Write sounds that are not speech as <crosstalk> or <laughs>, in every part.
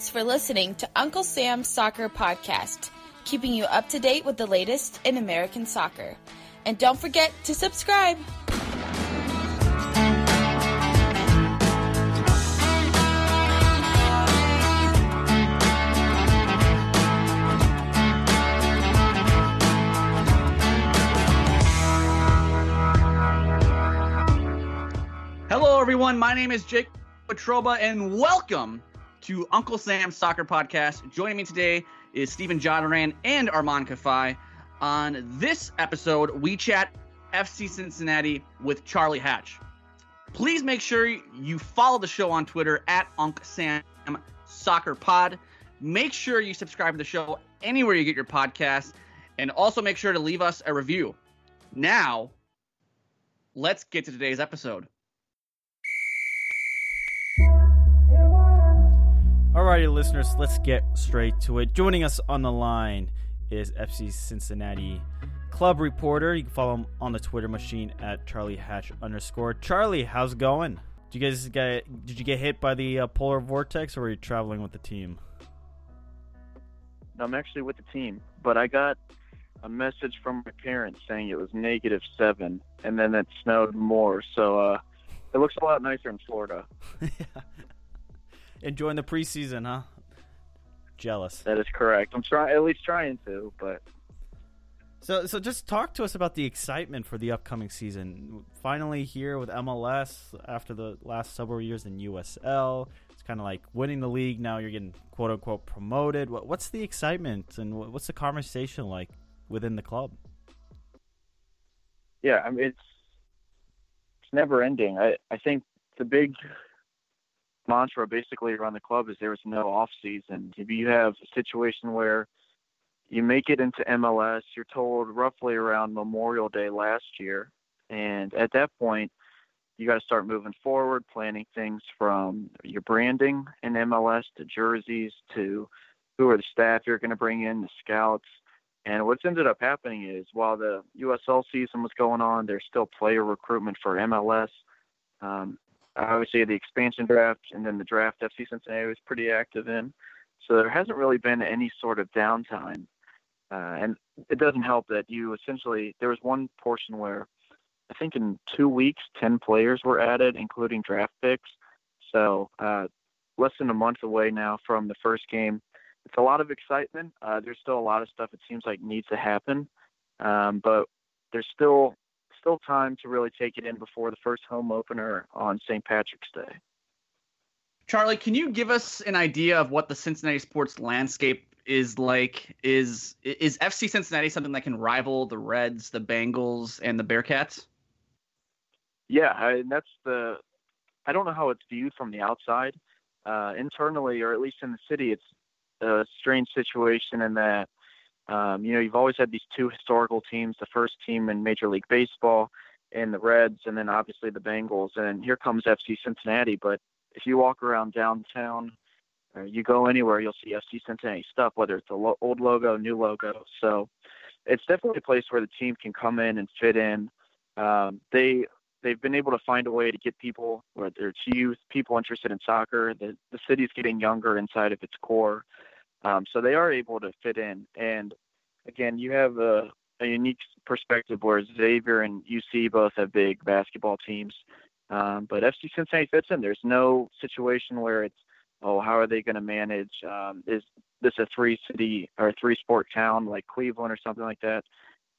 Thanks for listening to Uncle Sam's Soccer Podcast, keeping you up to date with the latest in American soccer. And don't forget to subscribe. Hello, everyone. My name is Jake Petroba, and welcome to Uncle Sam's Soccer Podcast. Joining me today is Stephen Jodaran and Armand Kafai. On this episode, we chat FC Cincinnati with Charlie Hatch. Please make sure you follow the show on Twitter at Unc Sam Soccer Pod. Make sure you subscribe to the show anywhere you get your podcasts, and also make sure to leave us a review. Now, let's get to today's episode. Alrighty, listeners, let's get straight to it. Joining us on the line is FC Cincinnati club reporter. You can follow him on the Twitter machine at Charlie Hatch underscore. Charlie, how's it going? Did you guys get? Did you get hit by the uh, polar vortex, or were you traveling with the team? I'm actually with the team, but I got a message from my parents saying it was negative seven, and then it snowed more. So uh, it looks a lot nicer in Florida. yeah. <laughs> Enjoying the preseason, huh? Jealous. That is correct. I'm trying, at least trying to, but. So, so just talk to us about the excitement for the upcoming season. Finally, here with MLS after the last several years in USL, it's kind of like winning the league. Now you're getting quote unquote promoted. What, what's the excitement and what's the conversation like within the club? Yeah, I mean it's it's never ending. I I think the big mantra basically around the club is there is no off season. If you have a situation where you make it into MLS, you're told roughly around Memorial Day last year, and at that point, you got to start moving forward, planning things from your branding in MLS to jerseys to who are the staff you're going to bring in, the scouts. And what's ended up happening is while the USL season was going on, there's still player recruitment for MLS. Um, obviously the expansion draft and then the draft FC Cincinnati was pretty active in. So there hasn't really been any sort of downtime. Uh, and it doesn't help that you essentially, there was one portion where I think in two weeks, 10 players were added, including draft picks. So uh, less than a month away now from the first game. It's a lot of excitement. Uh, there's still a lot of stuff it seems like needs to happen. Um, but there's still still time to really take it in before the first home opener on St. Patrick's Day. Charlie, can you give us an idea of what the Cincinnati sports landscape is like? Is is FC Cincinnati something that can rival the Reds, the Bengals, and the Bearcats? Yeah, I, that's the. I don't know how it's viewed from the outside. Uh, internally, or at least in the city, it's a strange situation in that um, you know, you've always had these two historical teams, the first team in Major League Baseball and the Reds, and then obviously the Bengals. And here comes FC Cincinnati. But if you walk around downtown, or you go anywhere, you'll see FC Cincinnati stuff, whether it's the lo- old logo, new logo. So it's definitely a place where the team can come in and fit in. Um, they they've been able to find a way to get people, whether it's youth, people interested in soccer. The the city's getting younger inside of its core. Um, so they are able to fit in. And again, you have a, a unique perspective where Xavier and UC both have big basketball teams. Um, but FC Cincinnati fits in. There's no situation where it's, oh, how are they going to manage? Um, is this a three city or three sport town like Cleveland or something like that?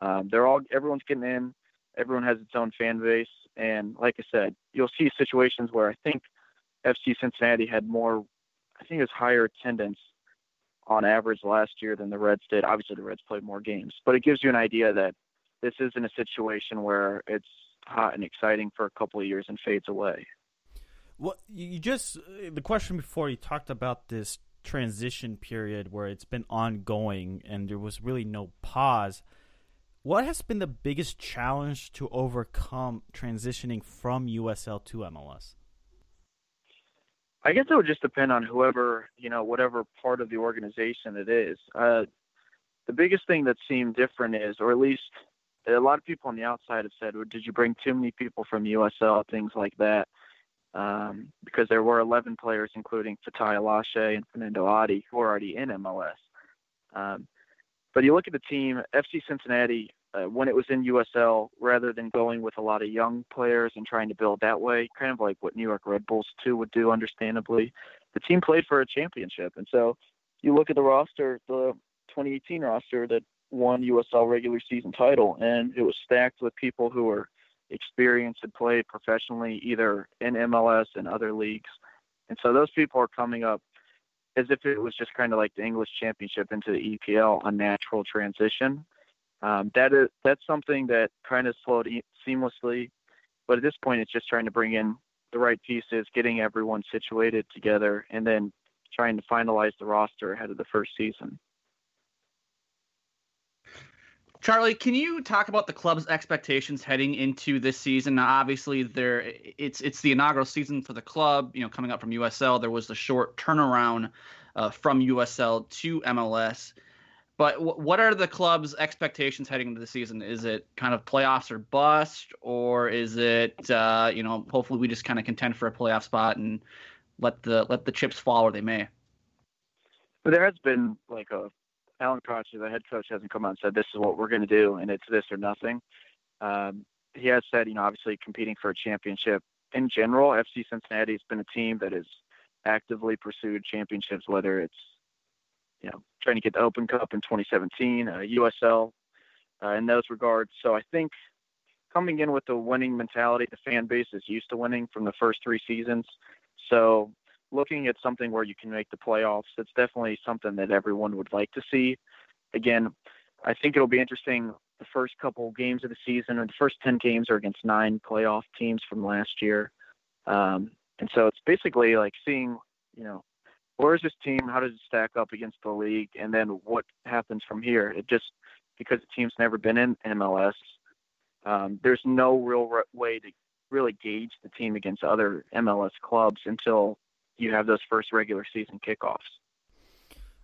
Um, they're all, everyone's getting in. Everyone has its own fan base. And like I said, you'll see situations where I think FC Cincinnati had more, I think it was higher attendance on average last year than the Reds did. Obviously, the Reds played more games, but it gives you an idea that this isn't a situation where it's hot and exciting for a couple of years and fades away. Well, you just the question before you talked about this transition period where it's been ongoing and there was really no pause. What has been the biggest challenge to overcome transitioning from USL to MLS? I guess it would just depend on whoever, you know, whatever part of the organization it is. Uh, the biggest thing that seemed different is, or at least a lot of people on the outside have said, well, did you bring too many people from USL, things like that. um, because there were 11 players, including Fatai Alashe and Fanendo Adi, who are already in MLS. Um, but you look at the team, FC Cincinnati, uh, when it was in USL, rather than going with a lot of young players and trying to build that way, kind of like what New York Red Bulls too would do, understandably, the team played for a championship. And so you look at the roster, the 2018 roster that won USL regular season title, and it was stacked with people who were experienced and played professionally either in MLS and other leagues. And so those people are coming up as if it was just kind of like the English Championship into the EPL, a natural transition. Um, that is that's something that kind of flowed e- seamlessly, but at this point, it's just trying to bring in the right pieces, getting everyone situated together, and then trying to finalize the roster ahead of the first season. Charlie, can you talk about the club's expectations heading into this season? Now, obviously, there it's it's the inaugural season for the club. You know, coming up from USL, there was the short turnaround uh, from USL to MLS. But w- what are the club's expectations heading into the season? Is it kind of playoffs or bust, or is it uh, you know hopefully we just kind of contend for a playoff spot and let the let the chips fall where they may? But There has been like a Alan Koch, the head coach, hasn't come out and said this is what we're going to do, and it's this or nothing. Um, he has said, you know, obviously competing for a championship in general. FC Cincinnati has been a team that has actively pursued championships, whether it's you know trying to get the Open Cup in 2017, uh, USL, uh, in those regards. So I think coming in with the winning mentality, the fan base is used to winning from the first three seasons. So looking at something where you can make the playoffs, it's definitely something that everyone would like to see. Again, I think it'll be interesting. The first couple games of the season, or the first 10 games, are against nine playoff teams from last year. Um, and so it's basically like seeing, you know, where is this team? How does it stack up against the league? And then what happens from here? It just, because the team's never been in MLS, um, there's no real re- way to really gauge the team against other MLS clubs until you have those first regular season kickoffs.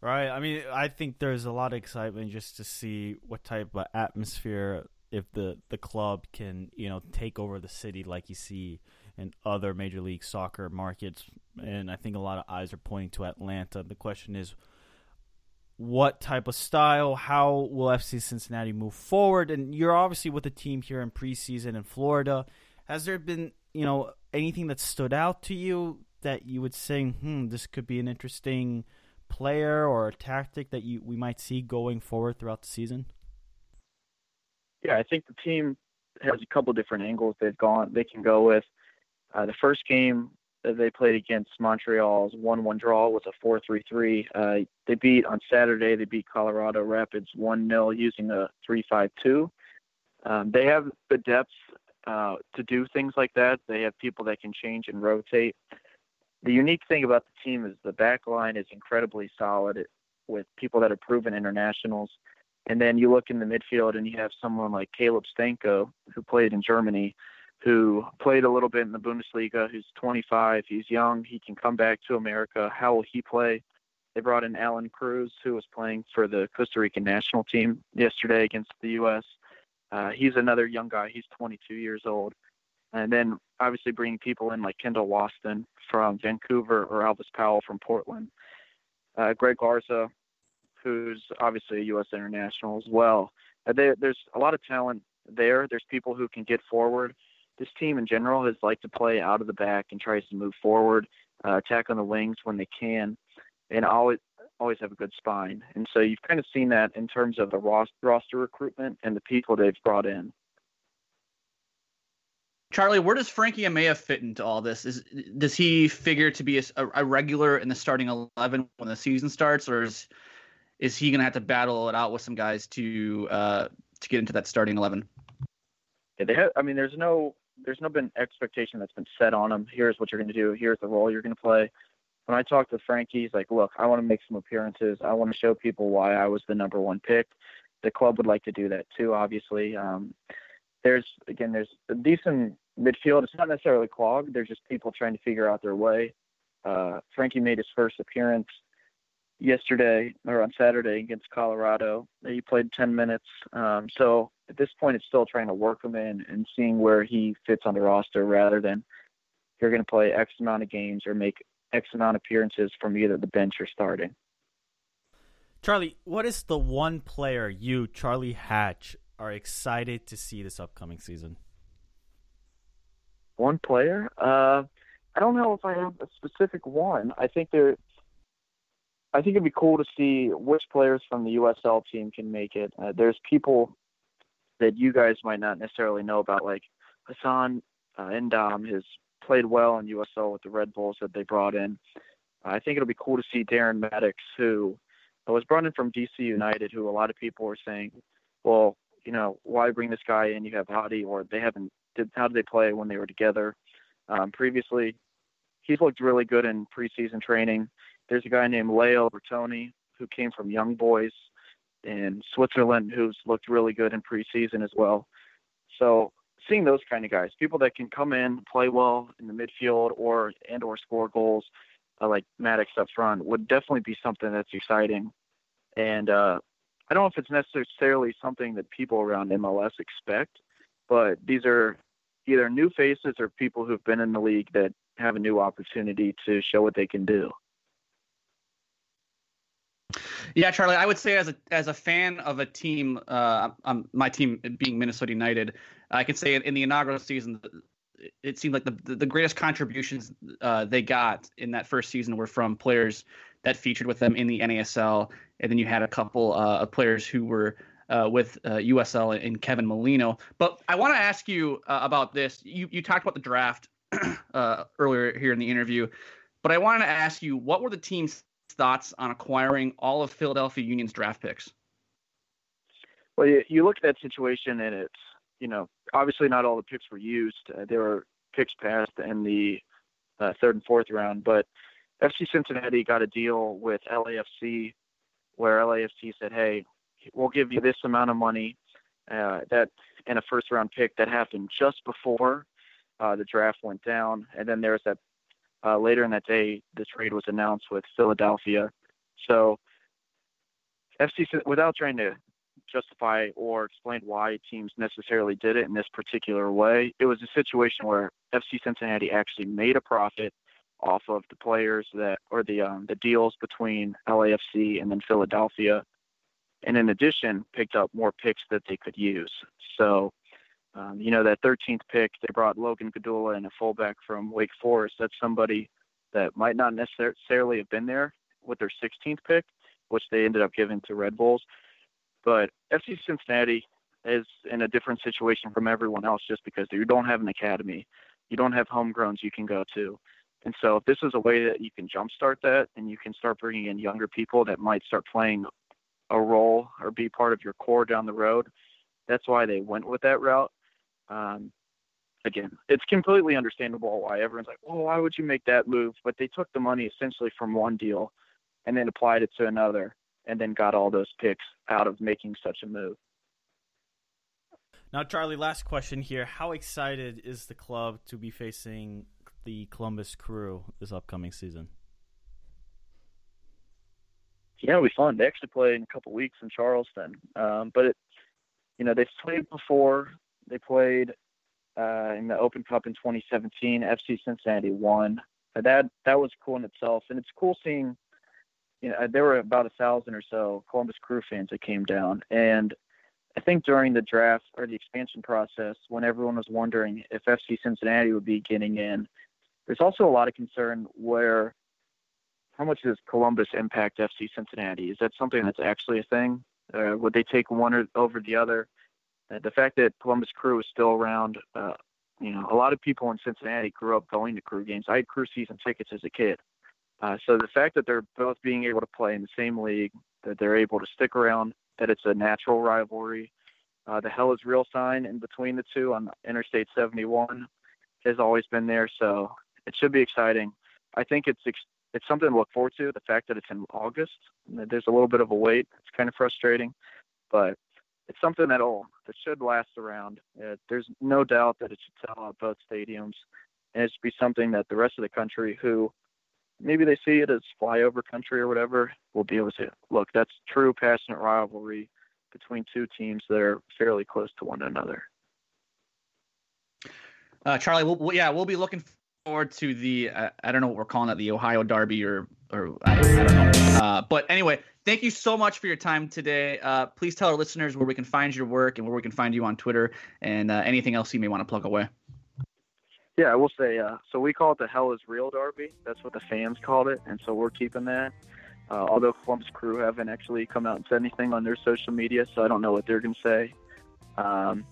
Right. I mean, I think there's a lot of excitement just to see what type of atmosphere if the the club can, you know, take over the city like you see in other major league soccer markets. And I think a lot of eyes are pointing to Atlanta. The question is what type of style, how will FC Cincinnati move forward? And you're obviously with the team here in preseason in Florida. Has there been, you know, anything that stood out to you that you would say, hmm, this could be an interesting player or a tactic that you we might see going forward throughout the season? Yeah, I think the team has a couple different angles they've gone they can go with. Uh, the first game that they played against Montreal's one-one draw was a 4-3-3. Uh, they beat on Saturday. They beat Colorado Rapids 1-0 using a 3-5-2. Um, they have the depth uh, to do things like that. They have people that can change and rotate the unique thing about the team is the back line is incredibly solid with people that are proven internationals. And then you look in the midfield and you have someone like Caleb Stanko, who played in Germany, who played a little bit in the Bundesliga, who's 25. He's young. He can come back to America. How will he play? They brought in Allan Cruz, who was playing for the Costa Rican national team yesterday against the U.S. Uh, he's another young guy. He's 22 years old. And then obviously bringing people in like Kendall Waston from Vancouver or Elvis Powell from Portland. Uh, Greg Garza, who's obviously a U.S. international as well. Uh, they, there's a lot of talent there. There's people who can get forward. This team in general has liked to play out of the back and tries to move forward, uh, attack on the wings when they can, and always always have a good spine. And so you've kind of seen that in terms of the roster recruitment and the people they've brought in. Charlie, where does Frankie Amaya fit into all this? Is does he figure to be a, a regular in the starting eleven when the season starts, or is is he going to have to battle it out with some guys to uh, to get into that starting eleven? Yeah, they have. I mean, there's no there's no been expectation that's been set on him. Here's what you're going to do. Here's the role you're going to play. When I talk to Frankie, he's like, look, I want to make some appearances. I want to show people why I was the number one pick. The club would like to do that too, obviously. Um, there's again there's a decent midfield. It's not necessarily clogged. There's just people trying to figure out their way. Uh, Frankie made his first appearance yesterday or on Saturday against Colorado. He played 10 minutes. Um, so at this point, it's still trying to work him in and seeing where he fits on the roster rather than you're going to play X amount of games or make X amount of appearances from either the bench or starting. Charlie, what is the one player you, Charlie Hatch, are excited to see this upcoming season? One player? Uh, I don't know if I have a specific one. I think there. I think it'd be cool to see which players from the USL team can make it. Uh, there's people that you guys might not necessarily know about, like Hassan uh, has played well in USL with the Red Bulls that they brought in. I think it'll be cool to see Darren Mattocks, who was brought in from DC United, who a lot of people were saying, well, you know, why bring this guy in? You have Hadi, or they haven't. Did, how did they play when they were together? Um, previously, he's looked really good in preseason training. There's a guy named Leo Bertone who came from Young Boys in Switzerland who's looked really good in preseason as well. So seeing those kind of guys, people that can come in, play well in the midfield or and or score goals, uh, like Mattocks up front, would definitely be something that's exciting. And uh, I don't know if it's necessarily something that people around MLS expect, but these are either new faces or people who've been in the league that have a new opportunity to show what they can do. Yeah, Charlie, I would say as a as a fan of a team, uh, um, my team being Minnesota United, I can say in the inaugural season, it seemed like the the greatest contributions uh, they got in that first season were from players that featured with them in the NASL, and then you had a couple uh, of players who were uh, with uh, USL and Kevin Molino. But I want to ask you uh, about this. You you talked about the draft <clears throat> uh, earlier here in the interview, but I wanted to ask you what were the team's thoughts on acquiring all of Philadelphia Union's draft picks? Well, you, you look at that situation, and it's you know obviously not all the picks were used. Uh, there were picks passed in the uh, third and fourth round, but FC Cincinnati got a deal with LAFC where LAFC said, "Hey, we'll give you this amount of money." Uh, that and a first round pick that happened just before uh, the draft went down, and then there's that uh, later in that day, the trade was announced with Philadelphia. So, FC, without trying to justify or explain why teams necessarily did it in this particular way, it was a situation where FC Cincinnati actually made a profit off of the players that or the um, the deals between LAFC and then Philadelphia, and in addition picked up more picks that they could use. So um, you know, that 13th pick, they brought Logan Gdula and a fullback from Wake Forest. That's somebody that might not necessarily have been there with their 16th pick, which they ended up giving to Red Bulls. But FC Cincinnati is in a different situation from everyone else just because you don't have an academy. You don't have homegrowns you can go to. And so if this is a way that you can jumpstart that and you can start bringing in younger people that might start playing a role or be part of your core down the road, that's why they went with that route. Um, again, it's completely understandable why everyone's like, well, why would you make that move? But they took the money essentially from one deal and then applied it to another and then got all those picks out of making such a move. Now, Charlie, last question here. How excited is the club to be facing the Columbus Crew this upcoming season? Yeah, it'll be fun. They actually play in a couple weeks in Charleston. Um, but it, you know, they've played before. They played uh, in the Open Cup in 2017. FC Cincinnati won. Uh, that that was cool in itself, and it's cool seeing. You know, there were about a thousand or so Columbus Crew fans that came down, and I think during the draft or the expansion process, when everyone was wondering if FC Cincinnati would be getting in, there's also a lot of concern where how much does Columbus impact FC Cincinnati? Is that something that's actually a thing? Uh, would they take one or over the other? Uh, the fact that Columbus Crew is still around, uh, you know, a lot of people in Cincinnati grew up going to Crew games. I had Crew season tickets as a kid. Uh, so the fact that they're both being able to play in the same league, that they're able to stick around, that it's a natural rivalry, uh, the hell is real sign in between the two on Interstate 71 has always been there. So it should be exciting. I think it's ex- it's something to look forward to. The fact that it's in August, there's a little bit of a wait. It's kind of frustrating, but it's something that'll that should last around. Uh, there's no doubt that it should sell out both stadiums, and it should be something that the rest of the country, who maybe they see it as flyover country or whatever, will be able to look. That's true passionate rivalry between two teams that are fairly close to one another. Uh, Charlie, we'll, yeah, we'll be looking forward to the uh, I don't know what we're calling it, the Ohio Derby or or I, I don't know. Uh, but anyway, thank you so much for your time today. Uh, please tell our listeners where we can find your work and where we can find you on Twitter and uh, anything else you may want to plug away. Yeah, I will say. Uh, so we call it the Hell is Real Derby. That's what the fans called it, and so we're keeping that. Uh, although Columbus Crew haven't actually come out and said anything on their social media, so I don't know what they're to say. Um,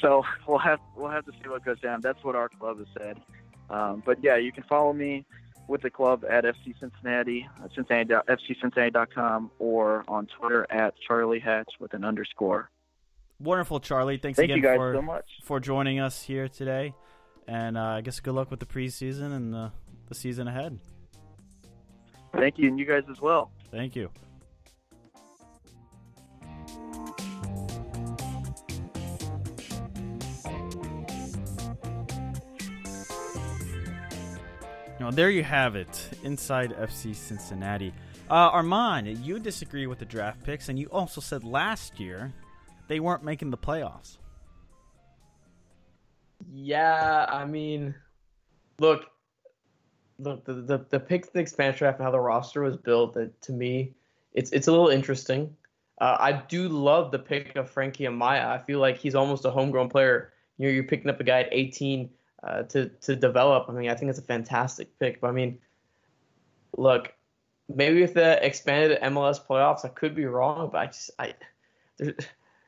so <laughs> we'll have we'll have to see what goes down. That's what our club has said. Um, but yeah, you can follow me with the club at FC Cincinnati, uh, Cincinnati FCCincinnati.com, or on Twitter at Charlie Hatch with an underscore. Wonderful, Charlie. Thanks Thank again you guys for so much. for joining us here today, and uh, I guess good luck with the preseason and the, the season ahead. Thank you, and you guys as well. Thank you. There you have it, inside FC Cincinnati. Uh, Armand, you disagree with the draft picks, and you also said last year they weren't making the playoffs. Yeah, I mean, look, look, the the, the picks, the expansion draft, and how the roster was built. That to me, it's it's a little interesting. Uh, I do love the pick of Frankie Amaya. I feel like he's almost a homegrown player. You're you're picking up a guy at 18 uh, to to develop. I mean, I think it's a fantastic pick. But I mean, look, maybe with the expanded MLS playoffs, I could be wrong, but I just I there,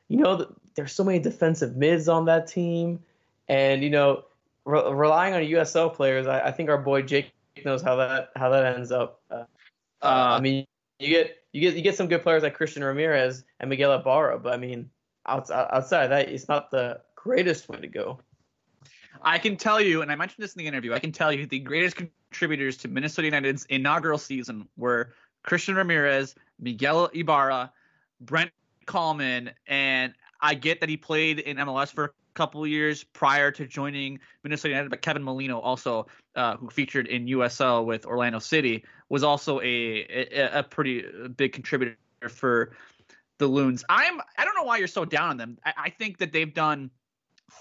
you know, there's so many defensive mids on that team, and you know, re- relying on USL players, I, I think our boy Jake knows how that how that ends up. Uh, Uh, I mean, you get you get you get some good players like Christian Ramirez and Miguel Ibarra, but I mean, outside outside that, it's not the greatest way to go. I can tell you, and I mentioned this in the interview, I can tell you the greatest contributors to Minnesota United's inaugural season were Christian Ramirez, Miguel Ibarra, Brent Kallman, and I get that he played in MLS for a couple years prior to joining Minnesota United, but Kevin Molino also, uh, who featured in USL with Orlando City, was also a a, a pretty big contributor for the Loons. I'm I don't know why you're so down on them. I, I think that they've done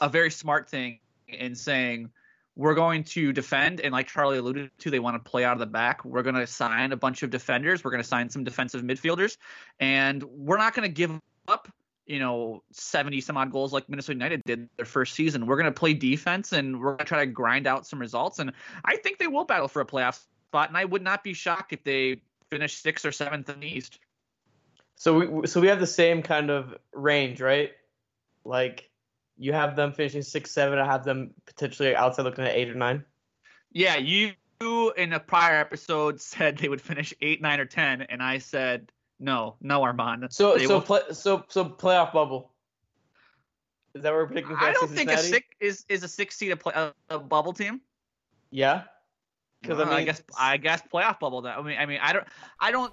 a very smart thing in saying we're going to defend and like charlie alluded to they want to play out of the back. We're going to sign a bunch of defenders. We're going to sign some defensive midfielders and we're not going to give up you know 70 some odd goals like minnesota united did their first season. We're going to play defense and we're going to try to grind out some results. And i think they will battle for a playoff spot and i would not be shocked if they finish sixth or seventh in the east. So we so we have the same kind of range, right? Like you have them finishing six, seven. I have them potentially outside looking at eight or nine. Yeah, you in a prior episode <laughs> said they would finish eight, nine, or ten, and I said no, no, Armand. So They so will- play, so so playoff bubble. Is that what we're predicting? I don't think a six is is a six seed a, play, a, a bubble team. Yeah. Because Well, I mean, I guess I guess playoff bubble. That I mean, I mean, I don't, I don't.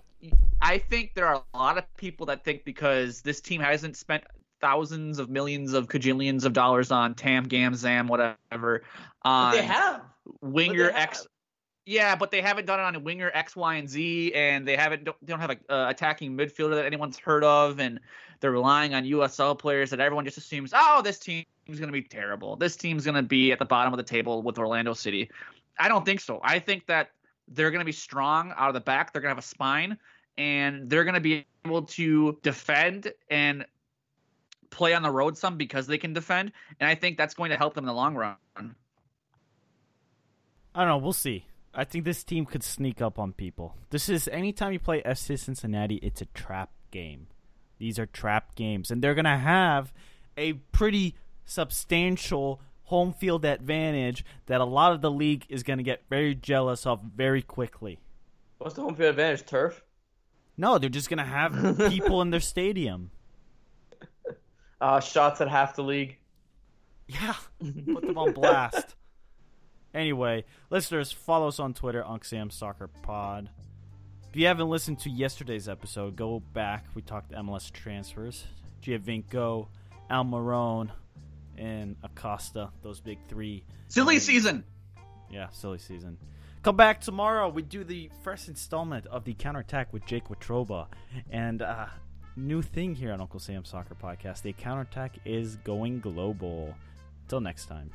I think there are a lot of people that think because this team hasn't spent thousands of millions of cajillions of dollars on Tam, Gam, Zam, whatever. On they have. winger they X. have. Yeah, but they haven't done it on a winger X, Y, and Z, and they haven't don't, they don't have a uh, attacking midfielder that anyone's heard of, and they're relying on USL players that everyone just assumes, oh, this team's gonna be terrible. This team's gonna be at the bottom of the table with Orlando City. I don't think so. I think that they're gonna be strong out of the back. They're gonna have a spine, and they're gonna be able to defend and play on the road some because they can defend, and I think that's going to help them in the long run. I don't know. We'll see. I think this team could sneak up on people. This is anytime you play FC Cincinnati, it's a trap game. These are trap games, and they're gonna have a pretty substantial home field advantage that a lot of the league is gonna get very jealous of very quickly. What's the home field advantage? Turf. No, they're just gonna have <laughs> people in their stadium. Uh, shots at half the league. Yeah, <laughs> put them on blast. Anyway, listeners, follow us on Twitter, UncSam Soccer Pod. If you haven't listened to yesterday's episode, go back. We talked MLS transfers. Giovinco, Almiron, and Acosta. Those big three. Silly season. Yeah, silly season. Come back tomorrow. We do the first installment of the counterattack with Jake Watroba. And uh, new thing here on Uncle Sam's Soccer Podcast. The counterattack is going global. Till next time.